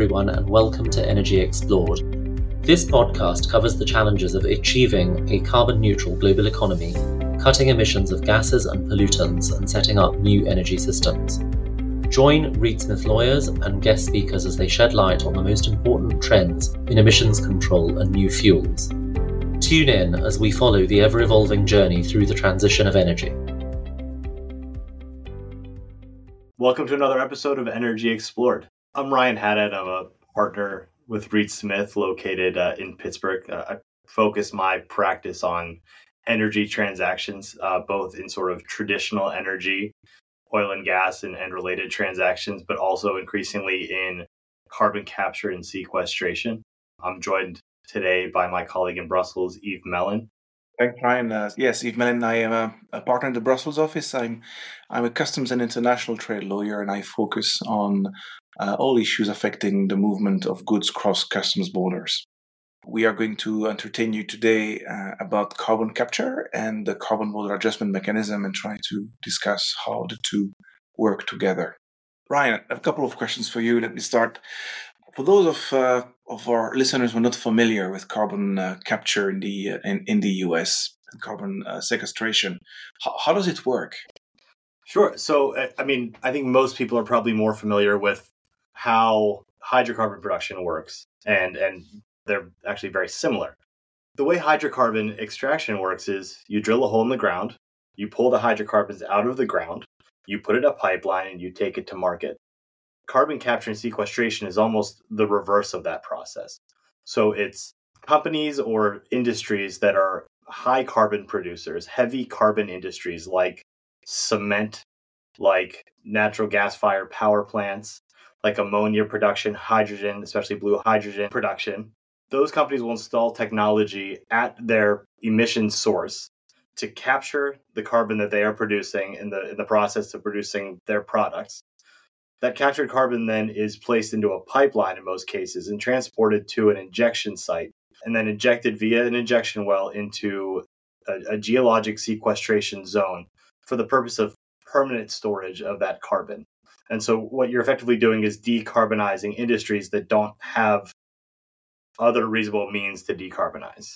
everyone, and welcome to Energy Explored. This podcast covers the challenges of achieving a carbon neutral global economy, cutting emissions of gases and pollutants, and setting up new energy systems. Join Reed Smith lawyers and guest speakers as they shed light on the most important trends in emissions control and new fuels. Tune in as we follow the ever evolving journey through the transition of energy. Welcome to another episode of Energy Explored. I'm Ryan Haddad. I'm a partner with Reed Smith, located uh, in Pittsburgh. Uh, I focus my practice on energy transactions, uh, both in sort of traditional energy, oil and gas, and, and related transactions, but also increasingly in carbon capture and sequestration. I'm joined today by my colleague in Brussels, Yves Melin. Thanks, Ryan. Uh, yes, Yves Melin. I am a, a, partner in the Brussels office. I'm I'm a customs and international trade lawyer, and I focus on uh, all issues affecting the movement of goods cross customs borders. We are going to entertain you today uh, about carbon capture and the carbon border adjustment mechanism, and try to discuss how the two work together. Ryan, a couple of questions for you. Let me start. For those of uh, of our listeners who are not familiar with carbon uh, capture in the uh, in, in the US and carbon uh, sequestration, how, how does it work? Sure. So, uh, I mean, I think most people are probably more familiar with how hydrocarbon production works, and and they're actually very similar. The way hydrocarbon extraction works is you drill a hole in the ground, you pull the hydrocarbons out of the ground, you put it in a pipeline, and you take it to market carbon capture and sequestration is almost the reverse of that process. So it's companies or industries that are high carbon producers, heavy carbon industries like cement, like natural gas fired power plants, like ammonia production, hydrogen, especially blue hydrogen production. Those companies will install technology at their emission source to capture the carbon that they are producing in the in the process of producing their products that captured carbon then is placed into a pipeline in most cases and transported to an injection site and then injected via an injection well into a, a geologic sequestration zone for the purpose of permanent storage of that carbon. And so what you're effectively doing is decarbonizing industries that don't have other reasonable means to decarbonize.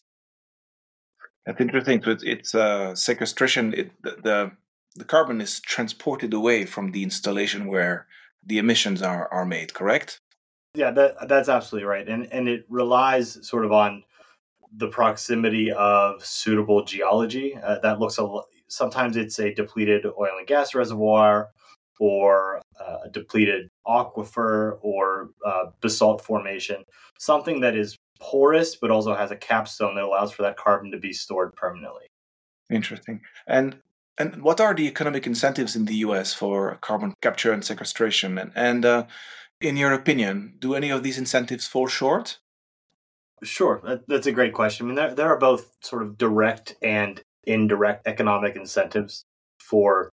That's interesting. So it's, it's uh, sequestration. It, the, the the carbon is transported away from the installation where the emissions are are made, correct? Yeah, that that's absolutely right, and and it relies sort of on the proximity of suitable geology. Uh, that looks a sometimes it's a depleted oil and gas reservoir, or uh, a depleted aquifer, or uh, basalt formation, something that is porous but also has a capstone that allows for that carbon to be stored permanently. Interesting. And and what are the economic incentives in the US for carbon capture and sequestration? And, and uh, in your opinion, do any of these incentives fall short? Sure, that's a great question. I mean, there, there are both sort of direct and indirect economic incentives for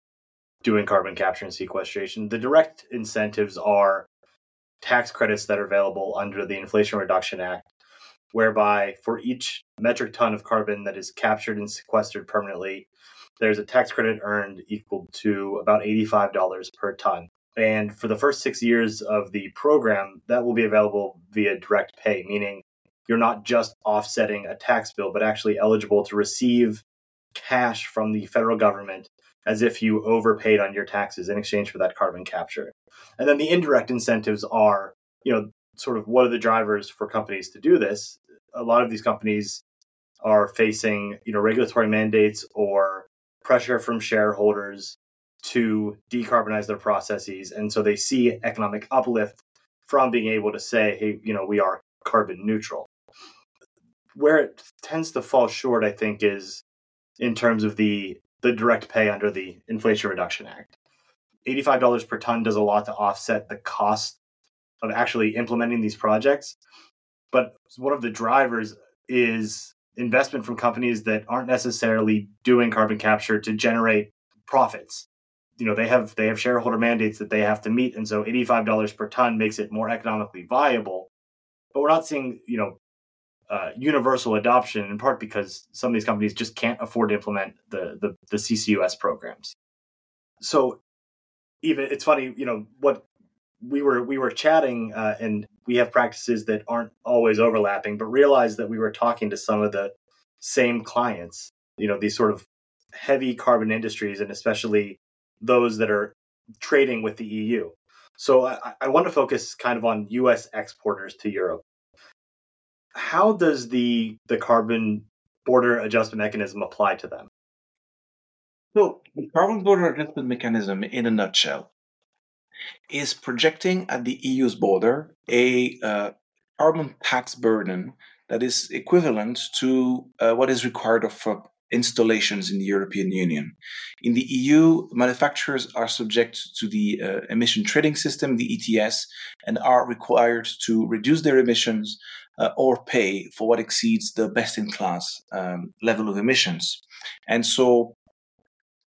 doing carbon capture and sequestration. The direct incentives are tax credits that are available under the Inflation Reduction Act, whereby for each metric ton of carbon that is captured and sequestered permanently, there's a tax credit earned equal to about $85 per ton. And for the first six years of the program, that will be available via direct pay, meaning you're not just offsetting a tax bill, but actually eligible to receive cash from the federal government as if you overpaid on your taxes in exchange for that carbon capture. And then the indirect incentives are, you know, sort of what are the drivers for companies to do this? A lot of these companies are facing, you know, regulatory mandates or pressure from shareholders to decarbonize their processes. And so they see economic uplift from being able to say, hey, you know, we are carbon neutral. Where it tends to fall short, I think, is in terms of the the direct pay under the Inflation Reduction Act. $85 per ton does a lot to offset the cost of actually implementing these projects. But one of the drivers is investment from companies that aren't necessarily doing carbon capture to generate profits. You know, they have they have shareholder mandates that they have to meet, and so eighty-five dollars per ton makes it more economically viable. But we're not seeing, you know, uh, universal adoption in part because some of these companies just can't afford to implement the, the the CCUS programs. So even it's funny, you know, what we were we were chatting, uh, and we have practices that aren't always overlapping, but realized that we were talking to some of the same clients. You know, these sort of heavy carbon industries, and especially those that are trading with the EU. So I, I want to focus kind of on U.S. exporters to Europe. How does the the carbon border adjustment mechanism apply to them? So, the carbon border adjustment mechanism, in a nutshell, is projecting at the EU's border a uh, carbon tax burden that is equivalent to uh, what is required of uh, installations in the European Union. In the EU, manufacturers are subject to the uh, emission trading system, the ETS, and are required to reduce their emissions uh, or pay for what exceeds the best in class um, level of emissions. And so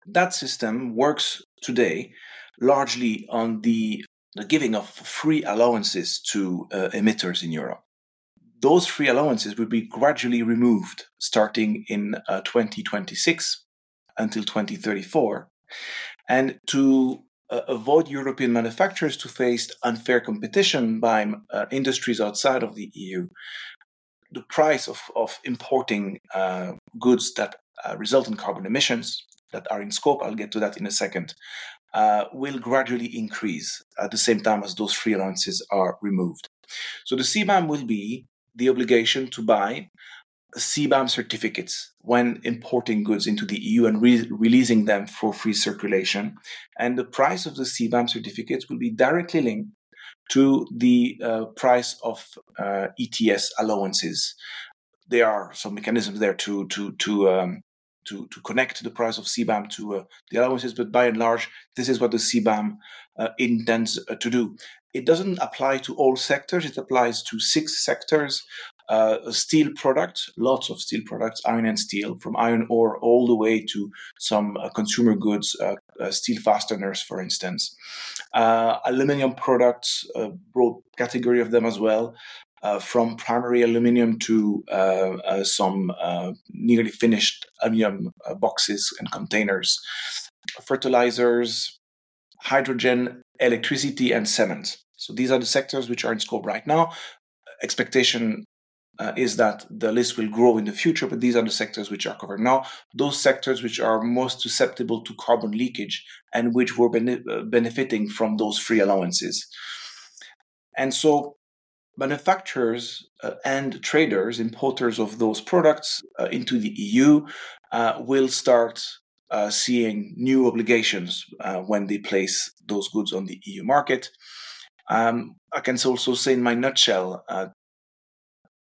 that system works today largely on the, the giving of free allowances to uh, emitters in Europe. Those free allowances will be gradually removed starting in uh, 2026 until 2034. And to uh, avoid European manufacturers to face unfair competition by uh, industries outside of the EU, the price of, of importing uh, goods that uh, result in carbon emissions that are in scope, I'll get to that in a second, uh, will gradually increase at the same time as those free allowances are removed. So the CBAM will be the obligation to buy CBAM certificates when importing goods into the EU and re- releasing them for free circulation. And the price of the CBAM certificates will be directly linked to the uh, price of uh, ETS allowances. There are some mechanisms there to to to um, to, to connect the price of CBAM to uh, the allowances, but by and large, this is what the CBAM uh, intends uh, to do. It doesn't apply to all sectors, it applies to six sectors. Uh, steel products, lots of steel products, iron and steel, from iron ore all the way to some uh, consumer goods, uh, steel fasteners, for instance. aluminum products, broad category of them as well, uh, from primary aluminum to uh, uh, some uh, nearly finished aluminum boxes and containers, fertilizers, hydrogen, electricity, and cement. So these are the sectors which are in scope right now. Expectation uh, is that the list will grow in the future, but these are the sectors which are covered now. Those sectors which are most susceptible to carbon leakage and which were bene- benefiting from those free allowances. And so manufacturers uh, and traders, importers of those products uh, into the EU, uh, will start uh, seeing new obligations uh, when they place those goods on the EU market. Um, I can also say, in my nutshell, uh,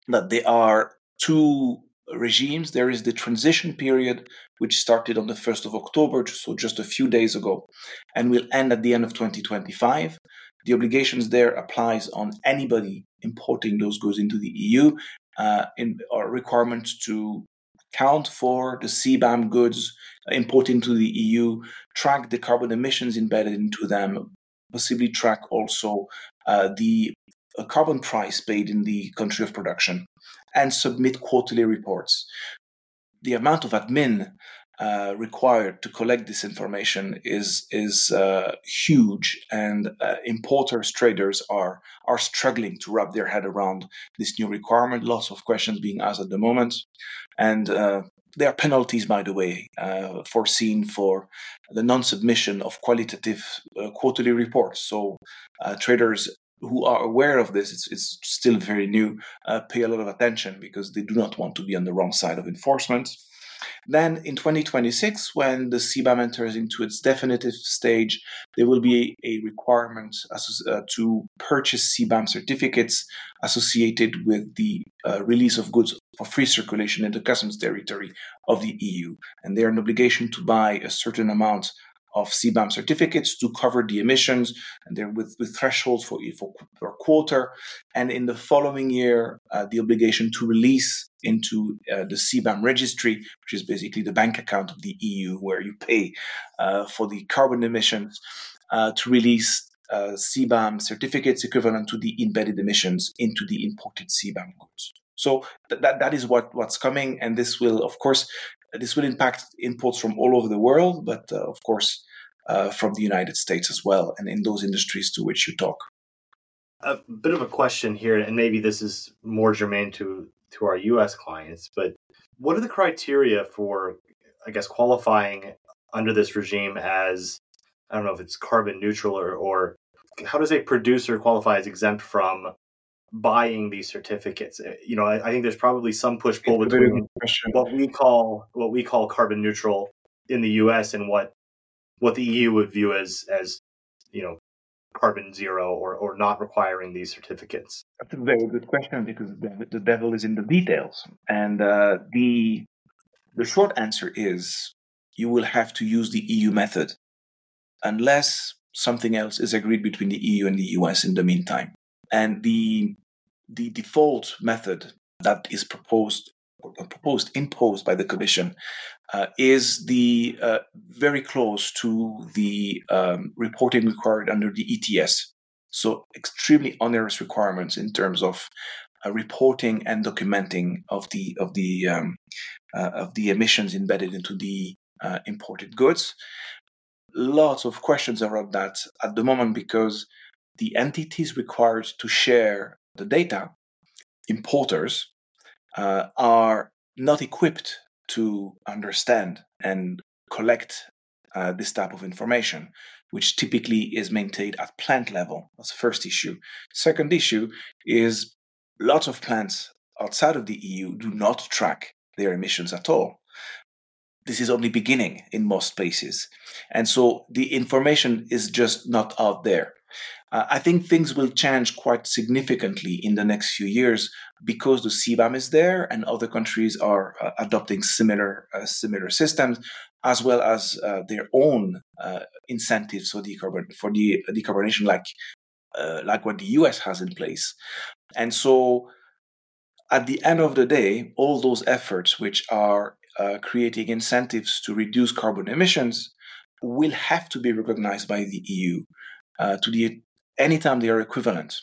that there are two regimes. There is the transition period, which started on the 1st of October, so just a few days ago, and will end at the end of 2025. The obligations there applies on anybody importing those goods into the EU, uh, in a requirement to count for the CBAM goods imported into the EU, track the carbon emissions embedded into them, possibly track also uh, the uh, carbon price paid in the country of production, and submit quarterly reports. The amount of admin uh, required to collect this information is is uh, huge, and uh, importers traders are are struggling to wrap their head around this new requirement. Lots of questions being asked at the moment, and uh, there are penalties, by the way, uh, foreseen for the non-submission of qualitative quarterly reports. So traders who are aware of this, it's, it's still very new, pay a lot of attention because they do not want to be on the wrong side of enforcement. Then in 2026, when the CBAM enters into its definitive stage, there will be a requirement uh, to purchase CBAM certificates associated with the uh, release of goods for free circulation in the customs territory of the EU. And they're an obligation to buy a certain amount of CBAM certificates to cover the emissions, and they're with, with thresholds for, for per quarter. And in the following year, uh, the obligation to release into uh, the CBAM registry, which is basically the bank account of the EU where you pay uh, for the carbon emissions, uh, to release uh, CBAM certificates equivalent to the embedded emissions into the imported CBAM goods. So th- that that is what what's coming, and this will, of course, this will impact imports from all over the world, but uh, of course uh, from the United States as well, and in those industries to which you talk. a bit of a question here, and maybe this is more germane to to our U.S. clients, but what are the criteria for, I guess, qualifying under this regime as I don't know if it's carbon neutral or, or how does a producer qualify as exempt from buying these certificates? Uh, you know, I, I think there's probably some push pull between what we call what we call carbon neutral in the U.S. and what what the EU would view as as you know carbon zero or, or not requiring these certificates? That's a very good question because the devil is in the details. And uh, the the short answer is you will have to use the EU method unless something else is agreed between the EU and the US in the meantime. And the the default method that is proposed proposed imposed by the Commission uh, is the uh, very close to the um, reporting required under the ETS. So extremely onerous requirements in terms of uh, reporting and documenting of the of the um, uh, of the emissions embedded into the uh, imported goods. Lots of questions around that at the moment because the entities required to share the data, importers, uh, are not equipped to understand and collect uh, this type of information, which typically is maintained at plant level. That's the first issue. Second issue is lots of plants outside of the EU do not track their emissions at all. This is only beginning in most places. And so the information is just not out there. Uh, I think things will change quite significantly in the next few years because the CBAM is there and other countries are uh, adopting similar uh, similar systems, as well as uh, their own uh, incentives for decarbon for the decarbonization, like uh, like what the US has in place. And so, at the end of the day, all those efforts which are creating incentives to reduce carbon emissions will have to be recognized by the EU to the anytime they are equivalent.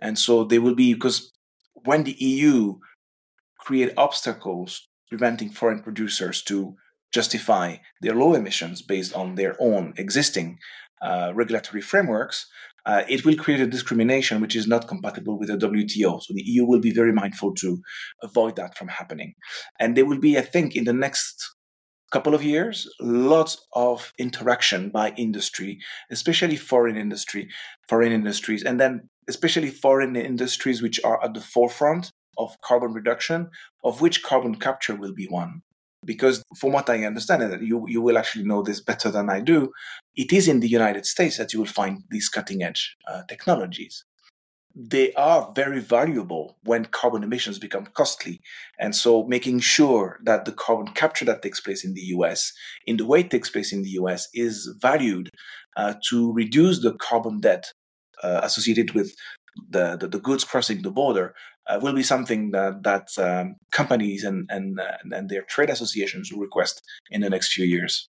And so they will be, because when the EU create obstacles preventing foreign producers to justify their low emissions based on their own existing uh, regulatory frameworks, uh, it will create a discrimination which is not compatible with the WTO. So the EU will be very mindful to avoid that from happening. And there will be, I think, in the next couple of years, lots of interaction by industry, especially foreign industry, foreign industries, and then especially foreign industries which are at the forefront of carbon reduction, of which carbon capture will be one. Because from what I understand, and you, you will actually know this better than I do, it is in the United States that you will find these cutting edge uh, technologies they are very valuable when carbon emissions become costly. And so making sure that the carbon capture that takes place in the US, in the way it takes place in the US, is valued uh, to reduce the carbon debt uh, associated with the, the, the, goods crossing the border uh, will be something that, that um, companies and, and, and their trade associations will request in the next few years.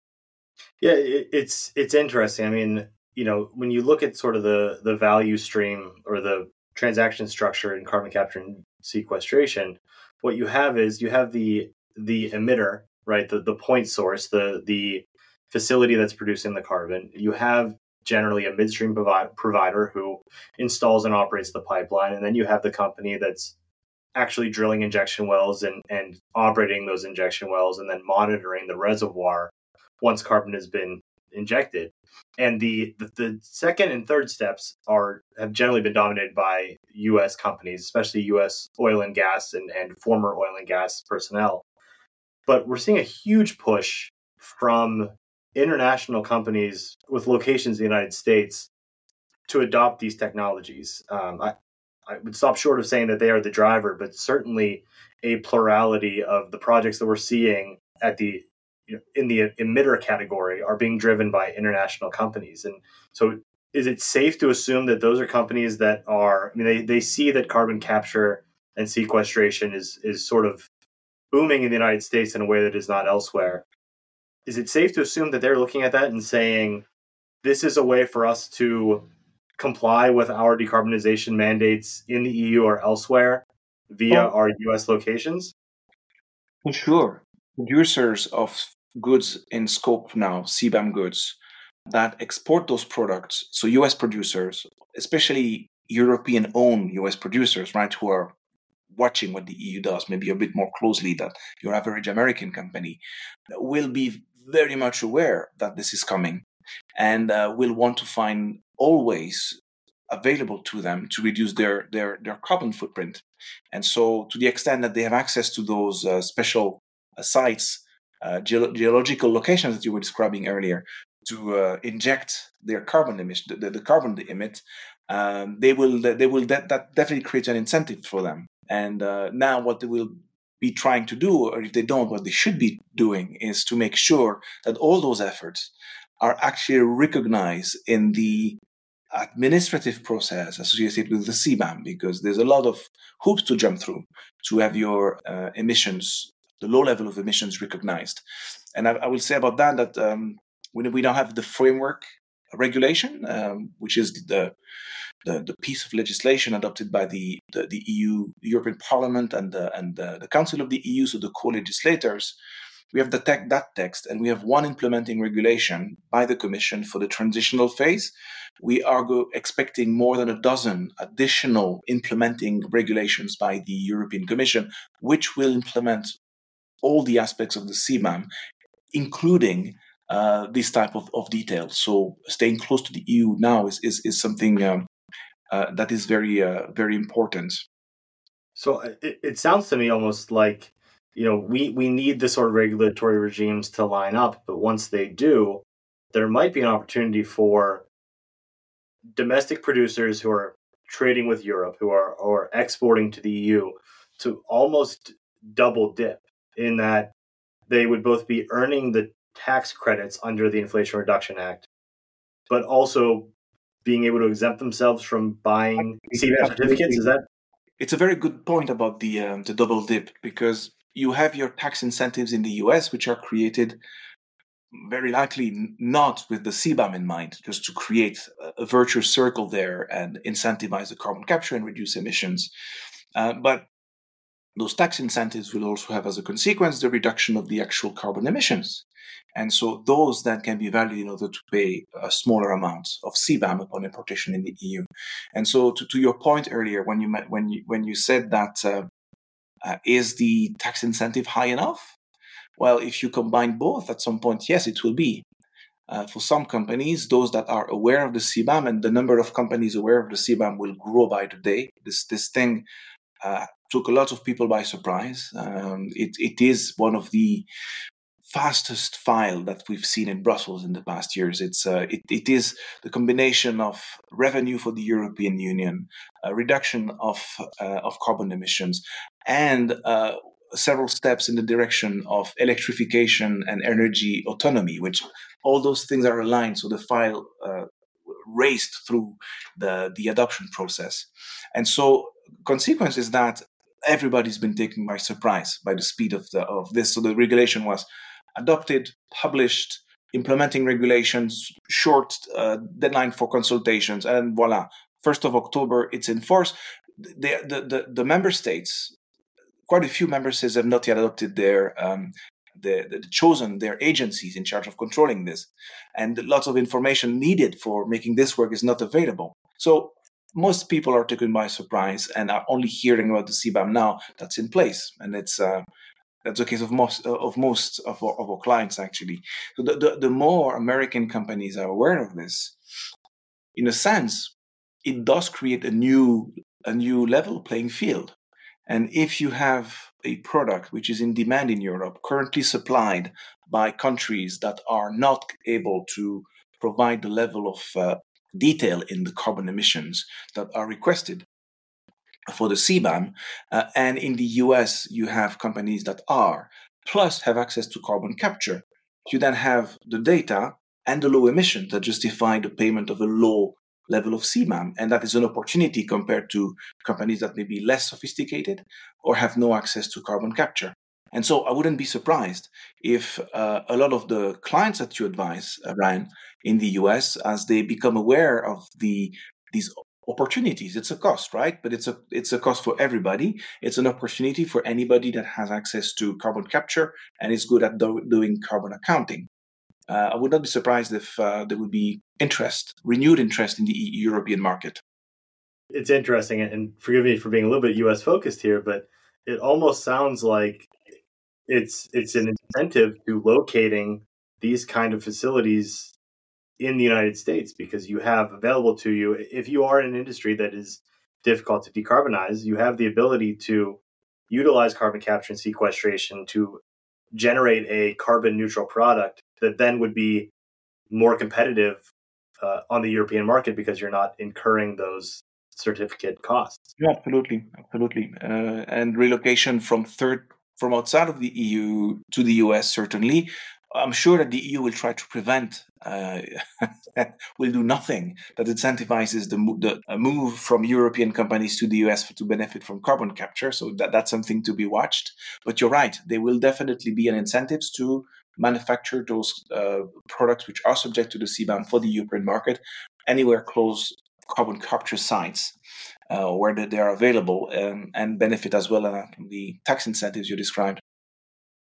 Yeah, it's it's interesting. I mean, you know, when you look at sort of the the value stream or the transaction structure in carbon capture and sequestration, what you have is you have the the emitter, right? The the point source, the the facility that's producing the carbon. You have generally a midstream provi- provider who installs and operates the pipeline, and then you have the company that's actually drilling injection wells and and operating those injection wells, and then monitoring the reservoir once carbon has been injected. And the, the, the second and third steps are have generally been dominated by U.S. companies, especially U.S. oil and gas and, and former oil and gas personnel. But we're seeing a huge push from international companies with locations in the United States to adopt these technologies. Um, I, I would stop short of saying that they are the driver, but certainly a plurality of the projects that we're seeing at the in the emitter category are being driven by international companies. And so, is it safe to assume that those are companies that are? I mean, they, they see that carbon capture and sequestration is is sort of booming in the United States in a way that is not elsewhere. Is it safe to assume that they're looking at that and saying, this is a way for us to comply with our decarbonization mandates in the EU or elsewhere via our US locations? Sure. Producers of goods in scope now, CBAM goods, that export those products. So US producers, especially European owned US producers, right, who are watching what the EU does, maybe a bit more closely than your average American company, will be very much aware that this is coming and uh, will want to find always available to them to reduce their, their, their carbon footprint. And so, to the extent that they have access to those uh, special uh, sites, uh, ge- geological locations that you were describing earlier, to uh, inject their carbon emission, the, the carbon they emit, um, they will they will that, that definitely creates an incentive for them. And uh, now, what they will be trying to do, or if they don't, what they should be doing is to make sure that all those efforts are actually recognized in the administrative process associated with the CBAM, because there's a lot of hoops to jump through to have your uh, emissions, the low level of emissions recognized. And I, I will say about that that um, we, we don't have the framework regulation, um, which is the, the, the piece of legislation adopted by the the, the EU, the European Parliament, and the, and the, the Council of the EU, so the co-legislators. We have the tech, that text, and we have one implementing regulation by the Commission for the transitional phase. We are go- expecting more than a dozen additional implementing regulations by the European Commission, which will implement all the aspects of the CBAM, including uh, this type of, of detail. So staying close to the EU now is is, is something um, uh, that is very uh, very important. So uh, it, it sounds to me almost like you know we we need the sort of regulatory regimes to line up, but once they do, there might be an opportunity for domestic producers who are trading with Europe, who are or exporting to the EU, to almost double dip in that they would both be earning the tax credits under the Inflation Reduction Act, but also being able to exempt themselves from buying CBAM certificates. Is that? It's a very good point about the um, the double dip because you have your tax incentives in the US, which are created very likely not with the CBAM in mind, just to create a virtuous circle there and incentivize the carbon capture and reduce emissions. Uh, but those tax incentives will also have as a consequence the reduction of the actual carbon emissions. And so those then can be valued in order to pay a smaller amount of CBAM upon importation in the EU. And so to, to your point earlier, when you met, when you when you said that uh, uh, is the tax incentive high enough? Well, if you combine both at some point, yes, it will be. Uh, for some companies, those that are aware of the CBAM and the number of companies aware of the CBAM will grow by the day. This this thing uh, took a lot of people by surprise. Um, it, it is one of the fastest file that we've seen in Brussels in the past years. It's uh, it, it is the combination of revenue for the European Union, a reduction of uh, of carbon emissions, and uh, several steps in the direction of electrification and energy autonomy, which all those things are aligned. So the file uh, raced through the the adoption process, and so consequence is that everybody's been taken by surprise by the speed of the of this. So the regulation was adopted, published, implementing regulations, short uh, deadline for consultations, and voila, first of October it's in force. The, the the, the member states, quite a few member states have not yet adopted their um, the, the, chosen their agencies in charge of controlling this, and lots of information needed for making this work is not available. So most people are taken by surprise and are only hearing about the CBAM now that's in place, and it's uh, that's the case of most of most of our, of our clients actually. So the, the, the more American companies are aware of this, in a sense, it does create a new a new level playing field. And if you have a product which is in demand in Europe, currently supplied by countries that are not able to provide the level of uh, detail in the carbon emissions that are requested for the CBAM. Uh, and in the US, you have companies that are, plus have access to carbon capture. You then have the data and the low emissions that justify the payment of a low level of CBAM. And that is an opportunity compared to companies that may be less sophisticated or have no access to carbon capture. And so I wouldn't be surprised if uh, a lot of the clients that you advise, uh, Ryan, in the US, as they become aware of the these opportunities, it's a cost, right? But it's a it's a cost for everybody. It's an opportunity for anybody that has access to carbon capture and is good at do- doing carbon accounting. Uh, I would not be surprised if uh, there would be interest, renewed interest in the European market. it's interesting, and forgive me for being a little bit U.S. focused here, but it almost sounds like it's it's an incentive to locating these kind of facilities in the United States because you have available to you if you are in an industry that is difficult to decarbonize, you have the ability to utilize carbon capture and sequestration to generate a carbon neutral product that then would be more competitive uh, on the European market because you're not incurring those certificate costs. Yeah, absolutely, absolutely. Uh, and relocation from third from outside of the EU to the US certainly. I'm sure that the EU will try to prevent, uh, will do nothing that incentivizes the, the move from European companies to the US to benefit from carbon capture. So that, that's something to be watched. But you're right, there will definitely be an incentives to manufacture those uh, products which are subject to the CBAM for the European market anywhere close carbon capture sites uh, where they are available and, and benefit as well uh, from the tax incentives you described.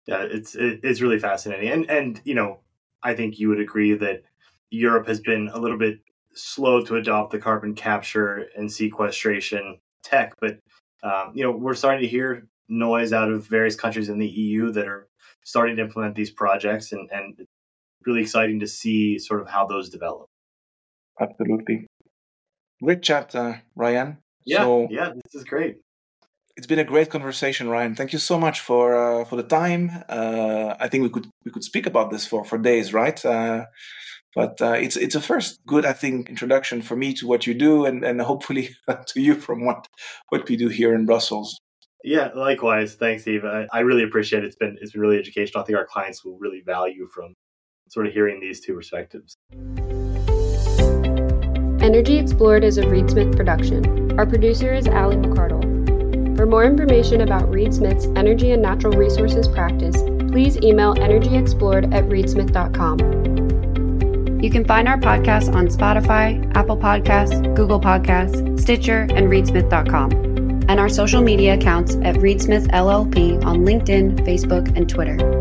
Yeah, it's it's really fascinating, and and you know, I think you would agree that Europe has been a little bit slow to adopt the carbon capture and sequestration tech, but um, you know, we're starting to hear noise out of various countries in the EU that are starting to implement these projects, and and really exciting to see sort of how those develop. Absolutely. Great chat, uh, Ryan. Yeah, so, yeah, this is great. It's been a great conversation, Ryan. Thank you so much for uh, for the time. Uh, I think we could we could speak about this for for days, right? Uh, but uh, it's it's a first good, I think, introduction for me to what you do, and and hopefully to you from what what we do here in Brussels. Yeah, likewise. Thanks, Yves. I, I really appreciate it. It's been it's been really educational. I think our clients will really value from sort of hearing these two perspectives. Energy Explored is a Reed Smith production. Our producer is Ali McCardle. For more information about Reed Smith's energy and natural resources practice, please email energyexplored at reedsmith.com. You can find our podcast on Spotify, Apple Podcasts, Google Podcasts, Stitcher, and reedsmith.com, and our social media accounts at Reedsmith LLP on LinkedIn, Facebook, and Twitter.